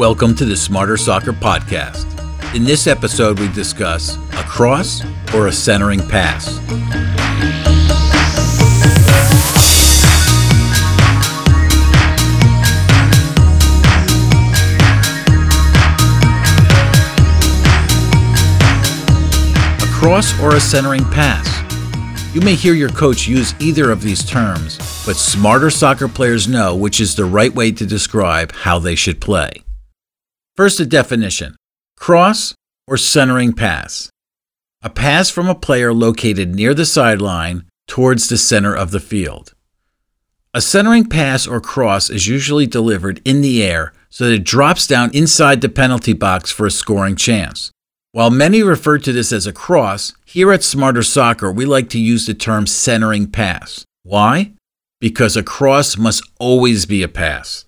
Welcome to the Smarter Soccer Podcast. In this episode, we discuss a cross or a centering pass. A cross or a centering pass. You may hear your coach use either of these terms, but smarter soccer players know which is the right way to describe how they should play. First, a definition cross or centering pass. A pass from a player located near the sideline towards the center of the field. A centering pass or cross is usually delivered in the air so that it drops down inside the penalty box for a scoring chance. While many refer to this as a cross, here at Smarter Soccer we like to use the term centering pass. Why? Because a cross must always be a pass.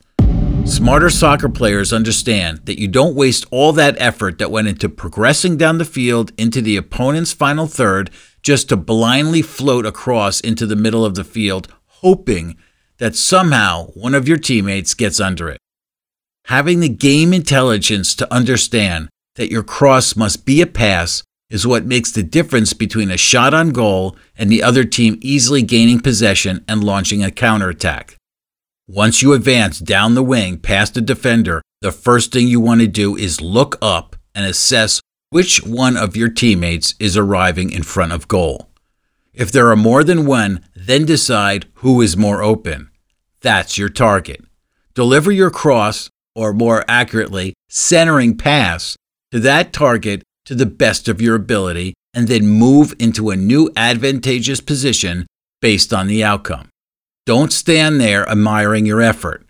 Smarter soccer players understand that you don't waste all that effort that went into progressing down the field into the opponent's final third just to blindly float across into the middle of the field, hoping that somehow one of your teammates gets under it. Having the game intelligence to understand that your cross must be a pass is what makes the difference between a shot on goal and the other team easily gaining possession and launching a counterattack. Once you advance down the wing past the defender, the first thing you want to do is look up and assess which one of your teammates is arriving in front of goal. If there are more than one, then decide who is more open. That's your target. Deliver your cross, or more accurately, centering pass, to that target to the best of your ability, and then move into a new advantageous position based on the outcome. Don't stand there admiring your effort.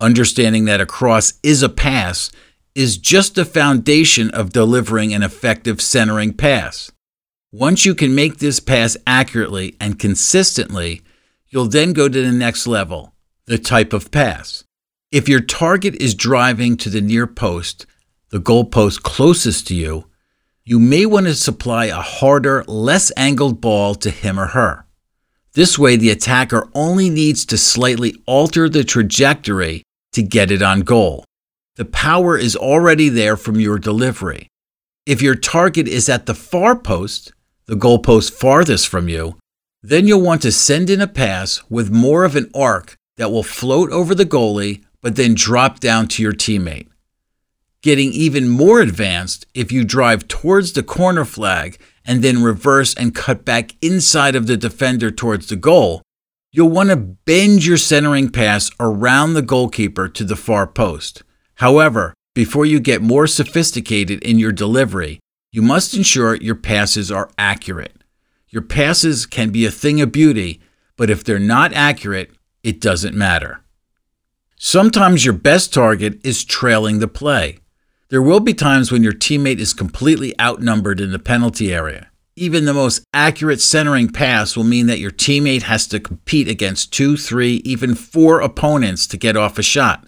Understanding that a cross is a pass is just the foundation of delivering an effective centering pass. Once you can make this pass accurately and consistently, you'll then go to the next level the type of pass. If your target is driving to the near post, the goal post closest to you, you may want to supply a harder, less angled ball to him or her. This way, the attacker only needs to slightly alter the trajectory to get it on goal. The power is already there from your delivery. If your target is at the far post, the goalpost farthest from you, then you'll want to send in a pass with more of an arc that will float over the goalie but then drop down to your teammate. Getting even more advanced if you drive towards the corner flag and then reverse and cut back inside of the defender towards the goal, you'll want to bend your centering pass around the goalkeeper to the far post. However, before you get more sophisticated in your delivery, you must ensure your passes are accurate. Your passes can be a thing of beauty, but if they're not accurate, it doesn't matter. Sometimes your best target is trailing the play. There will be times when your teammate is completely outnumbered in the penalty area. Even the most accurate centering pass will mean that your teammate has to compete against two, three, even four opponents to get off a shot.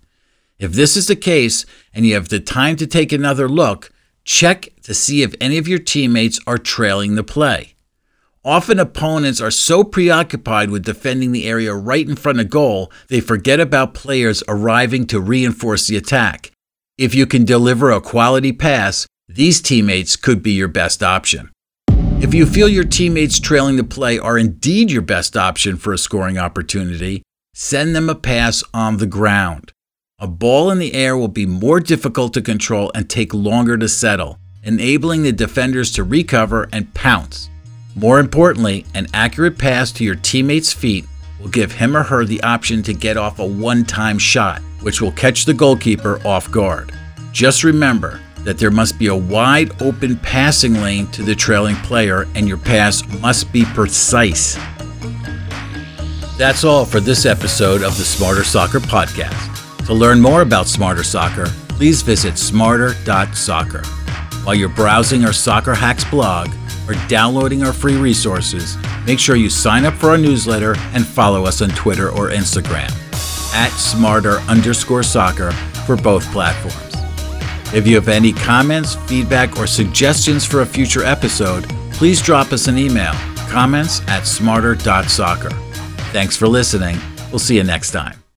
If this is the case and you have the time to take another look, check to see if any of your teammates are trailing the play. Often opponents are so preoccupied with defending the area right in front of goal, they forget about players arriving to reinforce the attack. If you can deliver a quality pass, these teammates could be your best option. If you feel your teammates trailing the play are indeed your best option for a scoring opportunity, send them a pass on the ground. A ball in the air will be more difficult to control and take longer to settle, enabling the defenders to recover and pounce. More importantly, an accurate pass to your teammate's feet will give him or her the option to get off a one time shot, which will catch the goalkeeper off guard. Just remember that there must be a wide open passing lane to the trailing player, and your pass must be precise. That's all for this episode of the Smarter Soccer Podcast. To learn more about Smarter Soccer, please visit smarter.soccer. While you're browsing our Soccer Hacks blog, or downloading our free resources, make sure you sign up for our newsletter and follow us on Twitter or Instagram at smarter underscore soccer for both platforms. If you have any comments, feedback, or suggestions for a future episode, please drop us an email comments at smarter.soccer. Thanks for listening. We'll see you next time.